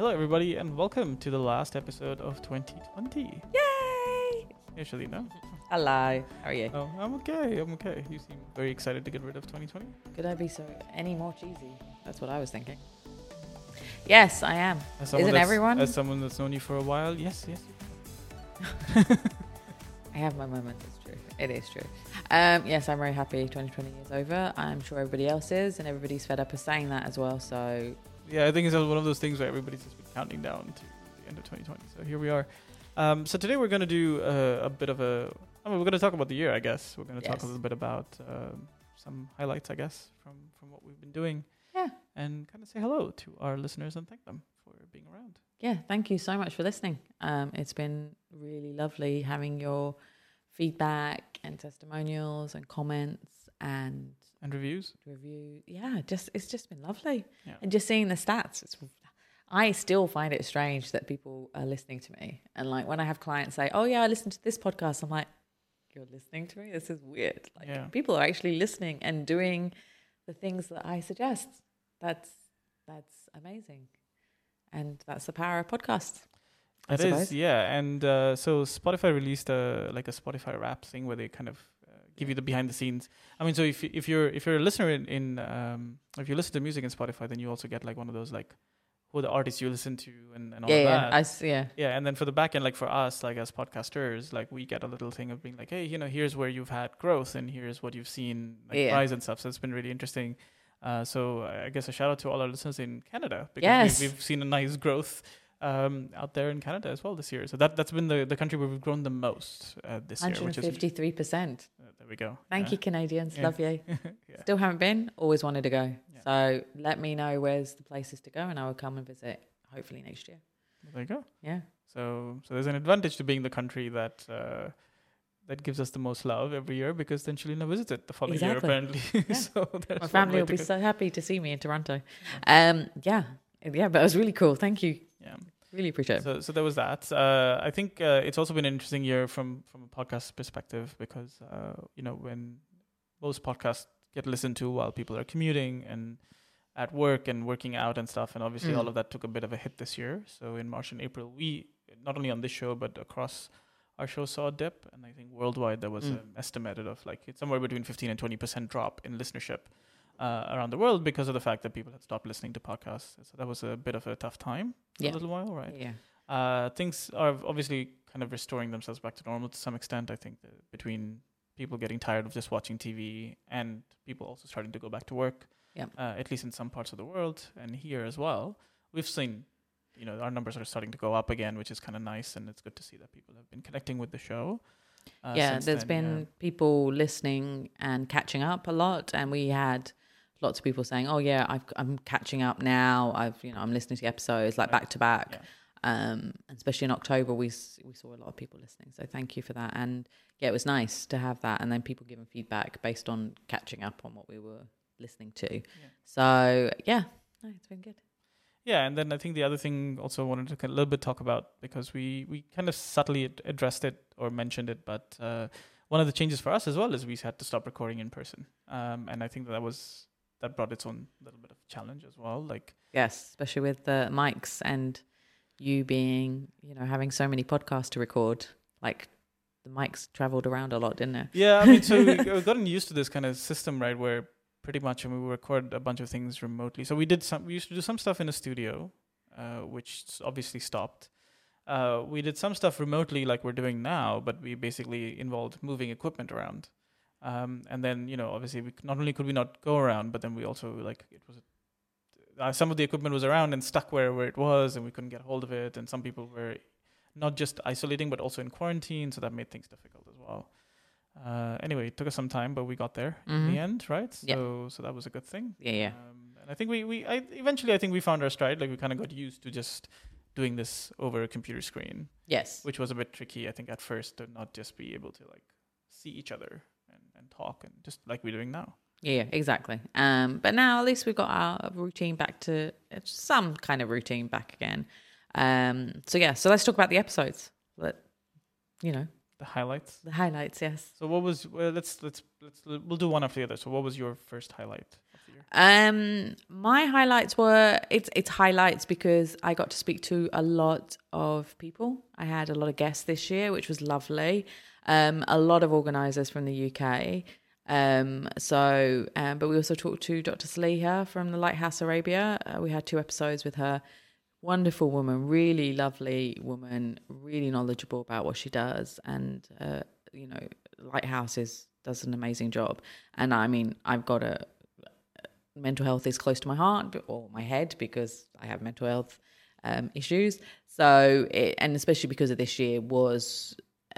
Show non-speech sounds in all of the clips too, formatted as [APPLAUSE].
Hello, everybody, and welcome to the last episode of 2020. Yay! Hey, Shelina. [LAUGHS] Hello. How are you? Oh, I'm okay. I'm okay. You seem very excited to get rid of 2020. Could I be so any more cheesy? That's what I was thinking. Yes, I am. Isn't everyone? As someone that's known you for a while, yes, yes. [LAUGHS] I have my moments. It's true. It is true. Um, yes, I'm very happy 2020 is over. I'm sure everybody else is, and everybody's fed up of saying that as well. So, Yeah, I think it's one of those things where everybody's just been counting down to the end of 2020. So here we are. Um, so today we're going to do uh, a bit of a. I mean, we're going to talk about the year, I guess. We're going to talk a little bit about um, some highlights, I guess, from from what we've been doing. Yeah. And kind of say hello to our listeners and thank them for being around. yeah, thank you so much for listening. Um, it's been really lovely having your feedback and testimonials and comments and And reviews. review. Yeah, just it's just been lovely. Yeah. And just seeing the stats, it's I still find it strange that people are listening to me. And like when I have clients say, "Oh yeah, I listened to this podcast," I'm like, "You're listening to me? This is weird." Like Yeah. people are actually listening and doing the things that I suggest. That's that's amazing, and that's the power of podcasts. I It is, suppose. yeah. And uh, so Spotify released a like a Spotify rap thing where they kind of give you the behind the scenes. I mean, so if if you're if you're a listener in, in um, if you listen to music in Spotify, then you also get like one of those like who are the artists you listen to and, and all Yeah, of yeah, that. I yeah, yeah, and then for the back end, like for us, like as podcasters, like we get a little thing of being like, hey, you know, here's where you've had growth, and here's what you've seen like Yeah. rise and stuff. So it's been really interesting. Uh, so I guess a shout out to all our listeners in Canada because Yes. we've, we've seen a nice growth um, out there in Canada as well this year. So that that's been the, the country where we've grown the most uh, this year, which is 153 percent. uh, there we go. Thank Yeah. you, Canadians. Yeah. Love you. [LAUGHS] yeah. Still haven't been. Always wanted to go. So let me know where's the places to go, and I will come and visit. Hopefully next year. There you go. Yeah. So so there's an advantage to being the country that. Uh, that gives us the most love every year because then visits it the following year apparently. [LAUGHS] Yeah. so My family will be so happy to see me in Toronto. Um. Yeah. Yeah. But it was really cool. Thank you. Yeah. Really appreciate it. So, so there was that. Uh, I think uh, it's also been an interesting year from from a podcast perspective because uh, you know when most podcasts get listened to while people are commuting and at work and working out and stuff, and obviously Mm. all of that took a bit of a hit this year. So in March and April, we not only on this show but across our show saw a dip, and I think worldwide there was Mm. an estimated of like it's somewhere between fifteen and twenty percent drop in listenership. Uh, around the world because of the fact that people had stopped listening to podcasts. So that was a bit of a tough time for Yeah. a little while, right? Yeah. Uh, things are obviously kind of restoring themselves back to normal to some extent. I think that between people getting tired of just watching TV and people also starting to go back to work, Yeah. uh, at least in some parts of the world and here as well, we've seen, you know, our numbers are starting to go up again, which is kind of nice, and it's good to see that people have been connecting with the show. Uh, yeah. There's then, been people listening and catching up a lot, and we had lots of people saying, "Oh yeah, I've, I'm catching up now. I've you know I'm listening to episodes like back to back." Um, and especially in October, we we saw a lot of people listening. So thank you for that. And yeah, it was nice to have that, and then people giving feedback based on catching up on what we were listening to. So yeah, no, it's been good. Yeah, and then I think the other thing also wanted to kind of a little bit talk about because we we kind of subtly ad- addressed it or mentioned it, but uh, one of the changes for us as well is we had to stop recording in person, um, and I think that was that brought its own little bit of challenge as well. Like, Yes, especially with the mics and you being, you know, having so many podcasts to record. Like the mics traveled around a lot, didn't it? yeah, I mean, so we- [LAUGHS] we've gotten used to this kind of system, right, where pretty much and we record a bunch of things remotely. So we did some, we used to do some stuff in a studio, uh, which obviously stopped. Uh, we did some stuff remotely, like we're doing now, but we basically involved moving equipment around. Um, and then, you know, obviously, we, c- not only could we not go around, but then we also like it was uh, some of the equipment was around and stuck where where it was, and we couldn't get hold of it. And some people were not just isolating, but also in quarantine, so that made things difficult as well. Uh, anyway, it took us some time, but we got there in the Mhm. end, right? Yeah. So, so that was a good thing. Yeah, yeah. Um, and I think we, we I, eventually I think we found our stride. Like we kind of got used to just doing this over a computer screen, Yes. which was a bit tricky. I think at first to not just be able to like see each other talk and just like we're doing now. Yeah, exactly. Um, but now at least we've got our routine back to some kind of routine back again. Um, so yeah, so let's talk about the episodes. Let you know The highlights. the highlights. Yes. So what was? Well, let's let's let's we'll do one after the other. So what was your first highlight of the year? Um, my highlights were it's it's highlights because I got to speak to a lot of people. I had a lot of guests this year, which was lovely. Um, a lot of organisers from the UK. Um, so, um, but we also talked to Dr. Saliha from the Lighthouse Arabia. Uh, we had two episodes with her. Wonderful woman, really lovely woman, really knowledgeable about what she does, and uh, you know, Lighthouse is does an amazing job. And I mean, I've got a mental health is close to my heart or my head because I have mental health um, issues. So, it, and especially because of this year, was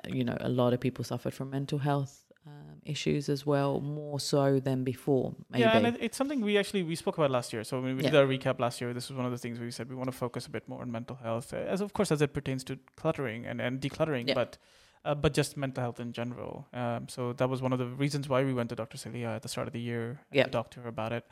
you know a lot of people suffered from mental health um, issues as well, more so than before. Maybe. Yeah, and it's something we actually we spoke about last year. So when we Yeah. did our recap last year, this was one of the things we said we want to focus a bit more on mental health, uh, as of course as it pertains to cluttering and, and decluttering, Yeah. but uh, but just mental health in general. Um, so that was one of the reasons why we went to Dr. Saliha at the start of the year talked to her about it.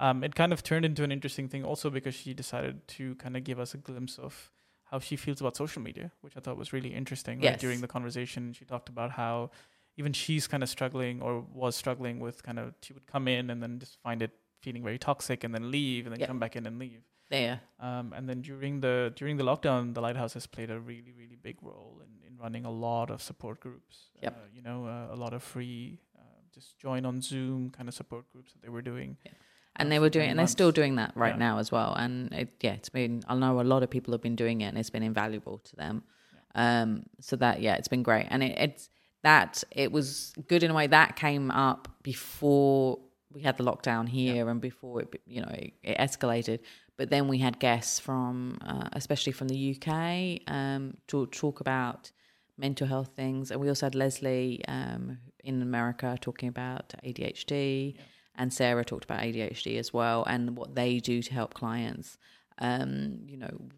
Um, it kind of turned into an interesting thing also because she decided to kind of give us a glimpse of how she feels about social media, which I thought was really interesting. Yes. During the conversation, she talked about how even she's kind of struggling or was struggling with kind of she would come in and then just find it feeling very toxic and then leave and then Yeah. come back in and leave. there. Um, and then during the during the lockdown, the lighthouse has played a really really big role in, in running a lot of support groups. Yep. Uh, you know, uh, a lot of free uh, just join on Zoom kind of support groups that they were doing. And they were doing, and they're still doing that right Yeah. now as well. And it, yeah, it's been. I know a lot of people have been doing it, and it's been invaluable to them. Um, so that yeah, it's been great, and it, it's that it was good in a way that came up before we had the lockdown here, and before it you know it, it escalated. But then we had guests from, uh, especially from the UK, um, to talk about mental health things, and we also had Leslie um, in America talking about ADHD and Sarah talked about ADHD as well and what they do to help clients. Um, you know,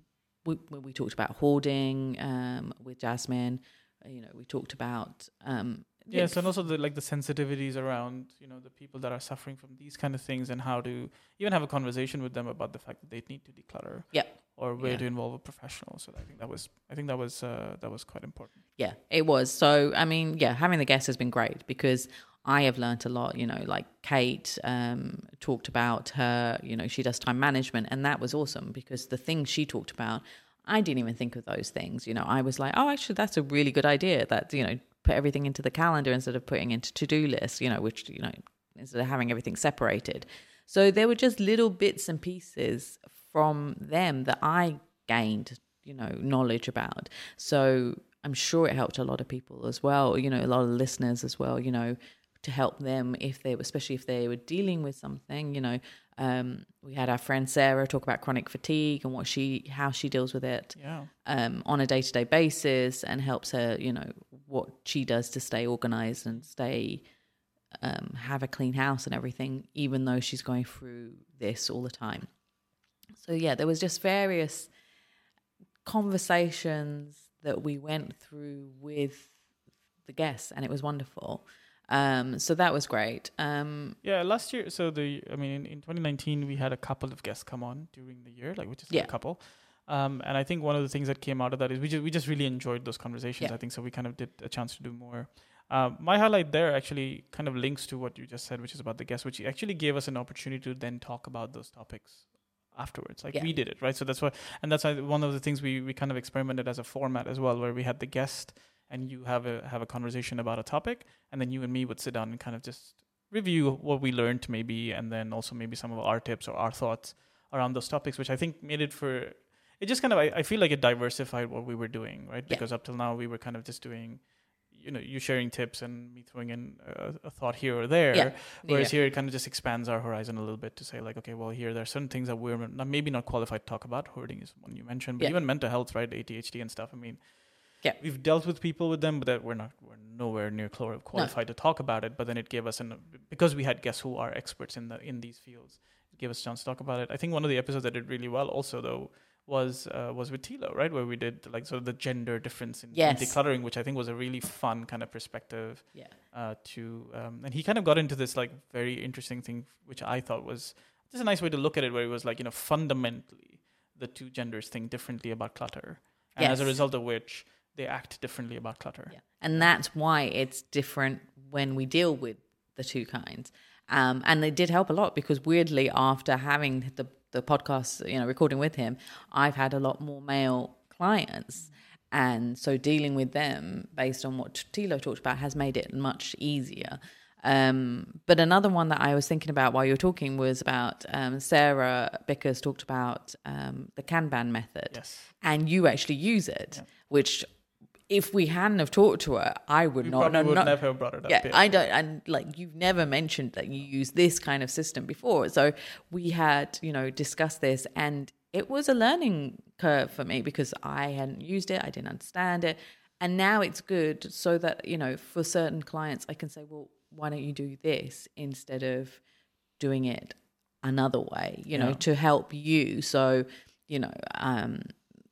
we, we talked about hoarding um, with Jasmine. You know, we talked about um, Yes, and also the like the sensitivities around you know the people that are suffering from these kind of things and how to even have a conversation with them about the fact that they need to declutter. Yeah. Or where Yeah. to involve a professional. So I think that was I think that was uh, that was quite important. Yeah, it was. So, I mean, yeah, having the guests has been great because I have learnt a lot. You know, like Kate um, talked about her, you know, she does time management, and that was awesome because the things she talked about, I didn't even think of those things. You know, I was like, oh, actually, that's a really good idea that, you know, put everything into the calendar instead of putting into to do lists, you know, which, you know, instead of having everything separated. So there were just little bits and pieces from them that I gained, you know, knowledge about. So I'm sure it helped a lot of people as well, you know, a lot of listeners as well, you know, to help them if they, especially if they were dealing with something, you know. Um, we had our friend Sarah talk about chronic fatigue and what she, how she deals with it Yeah. um, on a day to day basis and helps her, you know, what she does to stay organized and stay, um, have a clean house and everything, even though she's going through this all the time. So, yeah, there was just various conversations that we went through with the guests, and it was wonderful. Um, so that was great. Um, Yeah, last year. So the, I mean, in, in 2019, we had a couple of guests come on during the year, like we just had Yeah. a couple. Um, and I think one of the things that came out of that is we just we just really enjoyed those conversations. Yeah. I think so. We kind of did a chance to do more. Um, my highlight there actually kind of links to what you just said, which is about the guests, which actually gave us an opportunity to then talk about those topics afterwards. Like Yeah. we did it, right? So that's why, and that's why one of the things we we kind of experimented as a format as well, where we had the guest and you have a have a conversation about a topic, and then you and me would sit down and kind of just review what we learned maybe, and then also maybe some of our tips or our thoughts around those topics, which I think made it for it just kind of I, I feel like it diversified what we were doing, right? Yeah. Because up till now we were kind of just doing you know you sharing tips and me throwing in a, a thought here or there Yeah. whereas yeah. here it kind of just expands our horizon a little bit to say like okay well here there are certain things that we're not, maybe not qualified to talk about hoarding is one you mentioned but Yeah. even mental health right adhd and stuff i mean Yeah. we've dealt with people with them but that we're not we're nowhere near qualified to talk about it but then it gave us an because we had guests who are experts in the in these fields it gave us a chance to talk about it i think one of the episodes that did really well also though was uh, was with Tilo, right? Where we did like sort of the gender difference in, in decluttering, which I think was a really fun kind of perspective Yeah. uh, to um, and he kind of got into this like very interesting thing which i thought was just a nice way to look at it where it was like you know fundamentally the two genders think differently about clutter and as a result of which they act differently about clutter Yeah. And that's why it's different when we deal with the two kinds. Um, and they did help a lot because weirdly, after having the the podcast, you know, recording with him, I've had a lot more male clients. And so dealing with them based on what Tilo talked about has made it much easier. Um, but another one that I was thinking about while you were talking was about um, Sarah Bickers talked about um, the Kanban method. Yes. And you actually use it, which if we hadn't have talked to her, I would We not. probably no, would not- never have brought it up. yeah. I don't, and like you've never mentioned that you use this kind of system before. So we had, you know, discussed this, and it was a learning curve for me because I hadn't used it, I didn't understand it, and now it's good so that you know, for certain clients, I can say, well, why don't you do this instead of doing it another way? You know, Yeah. to help you. So, you know, um,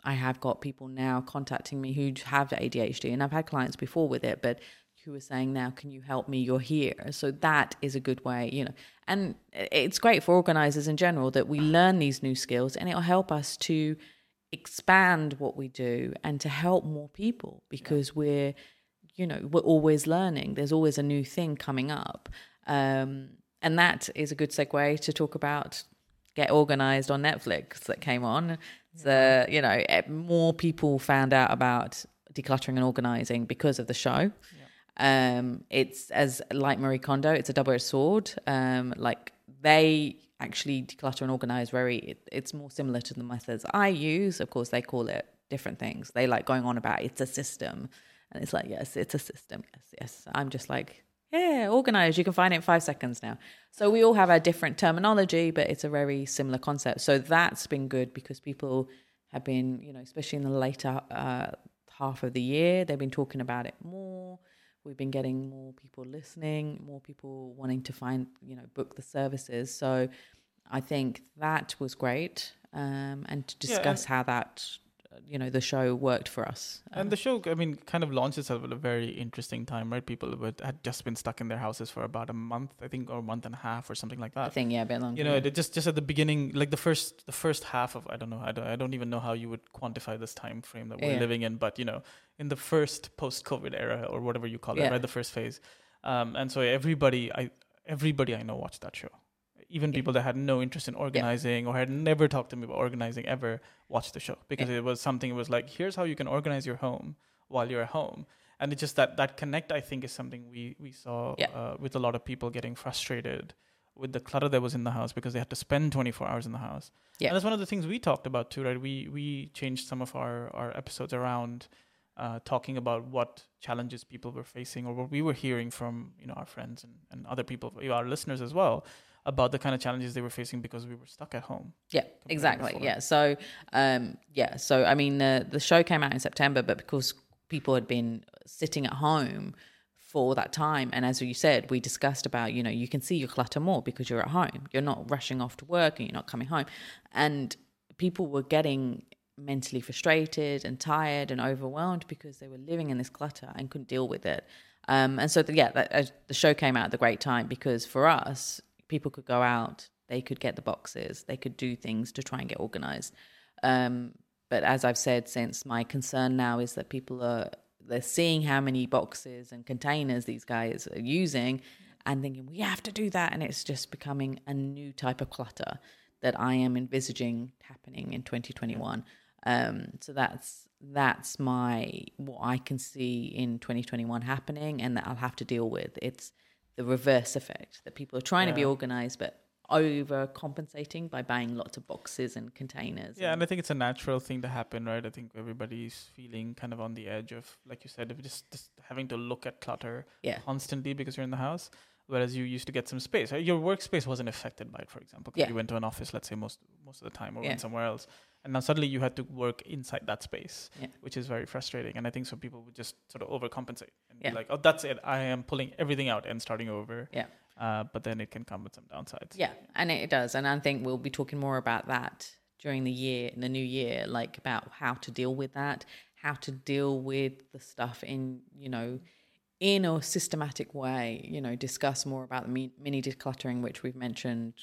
I have got people now contacting me who have ADHD, and I've had clients before with it, but who are saying now, "Can you help me? You're here." So that is a good way, you know. And it's great for organizers in general that we learn these new skills, and it'll help us to expand what we do and to help more people because we're, you know, we're always learning. There's always a new thing coming up, um, and that is a good segue to talk about get organized on Netflix that came on. So, you know, eh, more people found out about decluttering and organizing because of the show. Um, it's as like Marie Kondo, it's a double-edged sword. Um, like they actually declutter and organize very. It, it's more similar to the methods I use. Of course, they call it different things. They like going on about it's a system, and it's like yes, it's a system. Yes, yes. I'm just like yeah, organized. You can find it in five seconds now. So we all have our different terminology, but it's a very similar concept. So that's been good because people have been, you know, especially in the later uh, half of the year, they've been talking about it more. We've been getting more people listening, more people wanting to find, you know, book the services. So I think that was great. Um, and to Yeah, discuss how that, you know, the show worked for us. And the show, I mean, kind of launched itself at a very interesting time, right? People would, had just been stuck in their houses for about a month, I think, or a month and a half, or something like I that. think, yeah, a bit longer. You know, it just just at the beginning, like the first the first half of I don't know, I don't I don't even know how you would quantify this time frame that we're Yeah. living in, but you know, in the first post COVID era or whatever you call it, Yeah. right, the first phase, um, and so everybody I everybody I know watched that show. Even people that had no interest in organizing or had never talked to me about organizing ever watched the show because it was something. It was like, here's how you can organize your home while you're at home, and it's just that that connect. I think is something we we saw Yeah. uh, with a lot of people getting frustrated with the clutter that was in the house because they had to spend 24 hours in the house. Yeah. And that's one of the things we talked about too, right? We we changed some of our our episodes around uh, talking about what challenges people were facing or what we were hearing from you know our friends and, and other people, our listeners as well, about the kind of challenges they were facing because we were stuck at home. Yeah, exactly. before. Yeah. So, um, yeah. So, I mean, the the show came out in September, but because people had been sitting at home for that time, and as you said, we discussed about you know you can see your clutter more because you're at home. You're not rushing off to work and you're not coming home, and people were getting mentally frustrated and tired and overwhelmed because they were living in this clutter and couldn't deal with it. Um, and so, the, yeah, that, uh, the show came out at the great time because for us, people could go out, they could get the boxes, they could do things to try and get organized. Um, but as I've said since, my concern now is that people are they're seeing how many boxes and containers these guys are using and thinking we have to do that and it's just becoming a new type of clutter that I am envisaging happening in 2021 um, so that's that's my what I can see in 2021 happening and that I'll have to deal with it's the reverse effect that people are trying to be organized but overcompensating by buying lots of boxes and containers Yeah, and I think it's a natural thing to happen, right? I think everybody's feeling kind of on the edge of, like you said, of just, just having to look at clutter yeah constantly because you're in the house. Whereas you used to get some space. Your workspace wasn't affected by it, for example, because Yeah. you went to an office, let's say most most of the time, or Yeah. went somewhere else, and now suddenly you had to work inside that space, Yeah. which is very frustrating. And I think some people would just sort of overcompensate and Yeah. be like, "Oh, that's it. I am pulling everything out and starting over." Yeah. Uh, but then it can come with some downsides. Yeah, and it does, and I think we'll be talking more about that during the year, in the new year, like about how to deal with that, how to deal with the stuff in you know, in a systematic way. You know, discuss more about the mini decluttering, which we've mentioned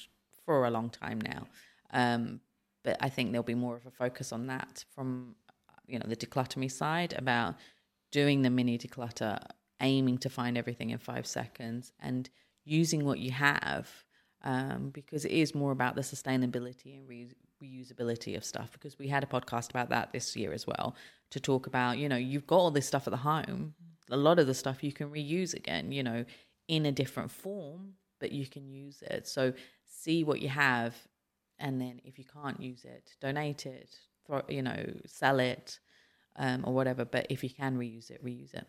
for a long time now. Um, but I think there'll be more of a focus on that from you know the Decluttr Me side about doing the mini declutter, aiming to find everything in five seconds, and using what you have um, because it is more about the sustainability and re- reusability of stuff. Because we had a podcast about that this year as well to talk about, you know, you've got all this stuff at the home. A lot of the stuff you can reuse again, you know, in a different form, but you can use it. So see what you have, and then if you can't use it, donate it, throw, you know, sell it, um, or whatever. But if you can reuse it, reuse it.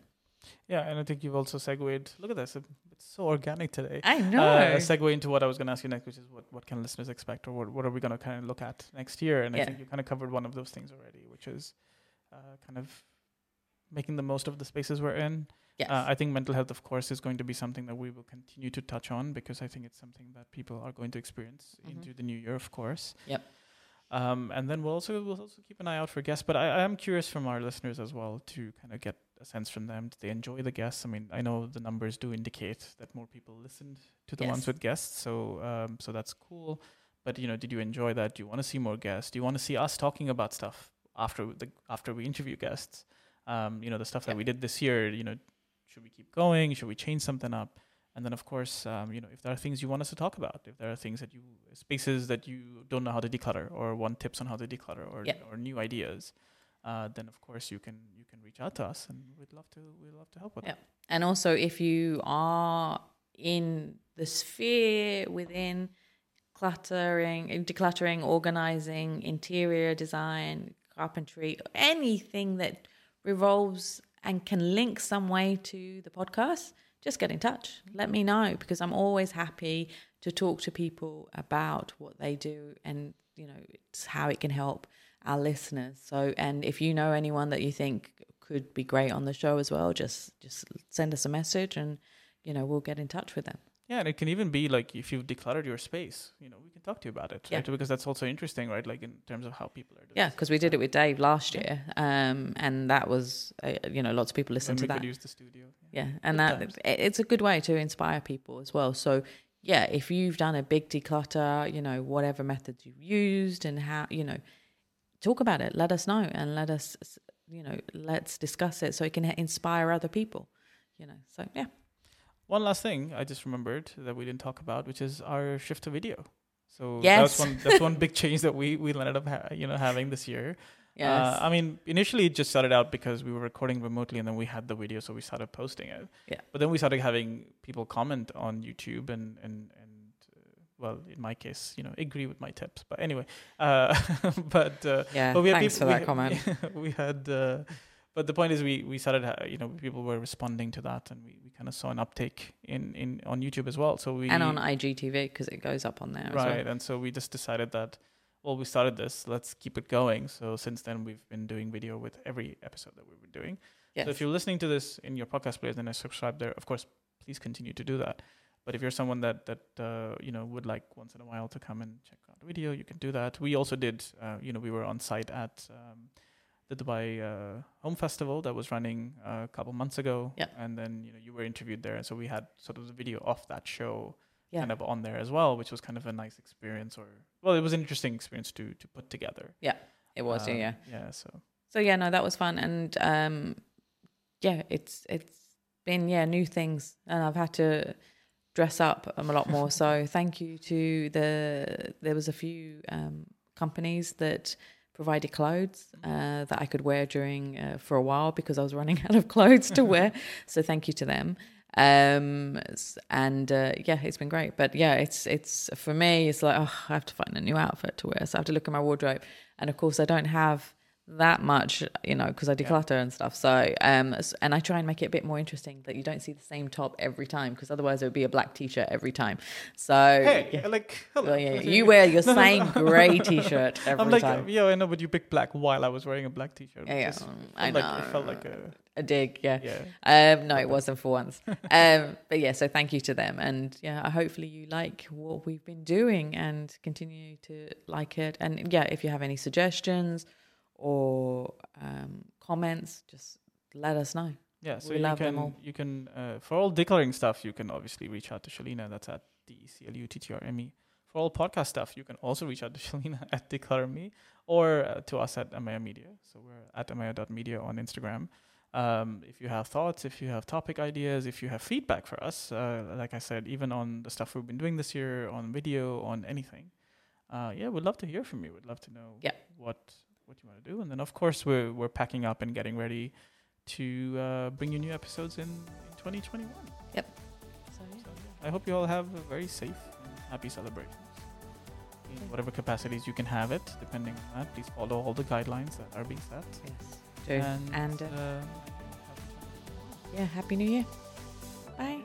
Yeah, and I think you've also segued. Look at this; it's so organic today. I know. Uh, segue into what I was going to ask you next, which is what what can listeners expect, or what what are we going to kind of look at next year? And Yeah. I think you kind of covered one of those things already, which is uh, kind of making the most of the spaces we're in. yes. Uh, I think mental health, of course, is going to be something that we will continue to touch on because I think it's something that people are going to experience Mhm. into the new year, of course. Yep. Um, and then we'll also we'll also keep an eye out for guests. But I, I am curious from our listeners as well to kind of get a sense from them. Do they enjoy the guests? I mean, I know the numbers do indicate that more people listened to the ones with guests, so um, so that's cool. But you know, did you enjoy that? Do you want to see more guests? Do you want to see us talking about stuff after the after we interview guests? Um, you know, the stuff that we did this year. You know, should we keep going? Should we change something up? And then, of course, um, you know, if there are things you want us to talk about, if there are things that you spaces that you don't know how to declutter, or want tips on how to declutter, or Yeah. or new ideas, uh, then of course you can you can reach out to us, and we'd love to we'd love to help with Yeah. that. And also, if you are in the sphere within cluttering, decluttering, organizing, interior design, carpentry, anything that revolves and can link some way to the podcast, just get in touch. Let me know because I'm always happy to talk to people about what they do and you know it's how it can help our listeners. So, and if you know anyone that you think could be great on the show as well, just just send us a message and you know we'll get in touch with them. Yeah, and it can even be like if you've decluttered your space, you know, we can talk to you about it, Yeah. right? Because that's also interesting, right? Like in terms of how people are doing. Yeah, because we did it with Dave last Yeah. year, um, and that was uh, you know lots of people listened to that. could use the studio. Yeah, and Good that it's a good way to inspire people as well. So yeah, if you've done a big declutter, you know whatever methods you've used and how you know, talk about it. Let us know and let us you know let's discuss it so it can inspire other people. You know, so yeah, One last thing I just remembered that we didn't talk about, which is our shift to video. So Yes. that's one that's one big [LAUGHS] change that we we ended up ha- you know having this year. yes, Uh, I mean, initially it just started out because we were recording remotely, and then we had the video, so we started posting it. Yeah. But then we started having people comment on YouTube and and and uh, well, in my case, you know, agree with my tips. But anyway, uh, [LAUGHS] but uh, yeah. but we had Thanks people, for that we, comment. [LAUGHS] we had, uh, but the point is, we we started, you know, people were responding to that, and we, we kind of saw an uptake in in on YouTube as well. So we and on IGTV because it goes up on there. As right, well. and so we just decided that. Well, we started this. Let's keep it going. So since then, we've been doing video with every episode that we've been doing. Yes. So if you're listening to this in your podcast player and I subscribe there, of course, please continue to do that. But if you're someone that that uh, you know would like once in a while to come and check out the video, you can do that. We also did, uh, you know, we were on site at um, the Dubai uh, Home Festival that was running uh, a couple months ago, Yep. and then you know you were interviewed there, and so we had sort of the video of that show Yeah. kind of on there as well, which was kind of a nice experience, or well, it was an interesting experience to to put together. Yeah, it was, Um, yeah. yeah. So So yeah, no, that was fun, and um, yeah, it's it's been yeah new things, and I've had to dress up um, a lot more. [LAUGHS] so thank you to the there was a few um, companies that provided clothes uh, that I could wear during uh, for a while because I was running [LAUGHS] out of clothes to wear. [LAUGHS] So thank you to them. Um and uh, yeah, it's been great. But yeah, it's it's for me. It's like oh, I have to find a new outfit to wear. So I have to look at my wardrobe, and of course I don't have that much, you know, because I declutter and stuff. So, um, and I try and make it a bit more interesting that you don't see the same top every time, because otherwise it would be a black t-shirt every time. So, hey, yeah. like hello. Well, yeah, [LAUGHS] you wear your same grey [LAUGHS] t-shirt every I'm like, time. yeah, I know, but you picked black while I was wearing a black t-shirt. Yeah, yeah, um, I like, know. It felt like a a dig, yeah. yeah. Um, no, it wasn't for once. [LAUGHS] um, but yeah, so thank you to them, and yeah, hopefully you like what we've been doing and continue to like it. And yeah, if you have any suggestions or um, comments, just let us know. Yeah, so We you love can them all. you can uh, for all declaring stuff, you can obviously reach out to Shelina. That's at D E C L U T T R M E. For all podcast stuff, you can also reach out to [LAUGHS] Shelina at Decluttr Me or uh, to us at Amaya Media. So we're at amaya.media on Instagram. Um, if you have thoughts, if you have topic ideas, if you have feedback for us, uh, like I said, even on the stuff we've been doing this year, on video, on anything, uh, yeah, we'd love to hear from you. We'd love to know Yeah. what what you want to do, and then of course we're we're packing up and getting ready to uh, bring you new episodes in, in 2021. So, yeah. So yeah, I hope you all have a very safe and happy celebration In whatever capacities you can have it, depending on that, please follow all the guidelines that are being set. Yes. Do. And, And, uh, uh, Yeah. Happy New Year. Bye.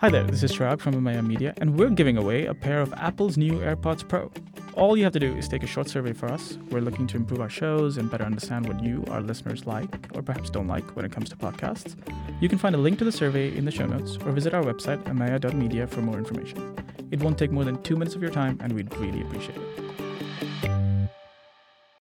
Hi there, this is Shrag from Amaya Media, and we're giving away a pair of Apple's new AirPods Pro. All you have to do is take a short survey for us. We're looking to improve our shows and better understand what you, our listeners, like or perhaps don't like when it comes to podcasts. You can find a link to the survey in the show notes or visit our website, amaya.media, for more information. It won't take more than two minutes of your time, and we'd really appreciate it.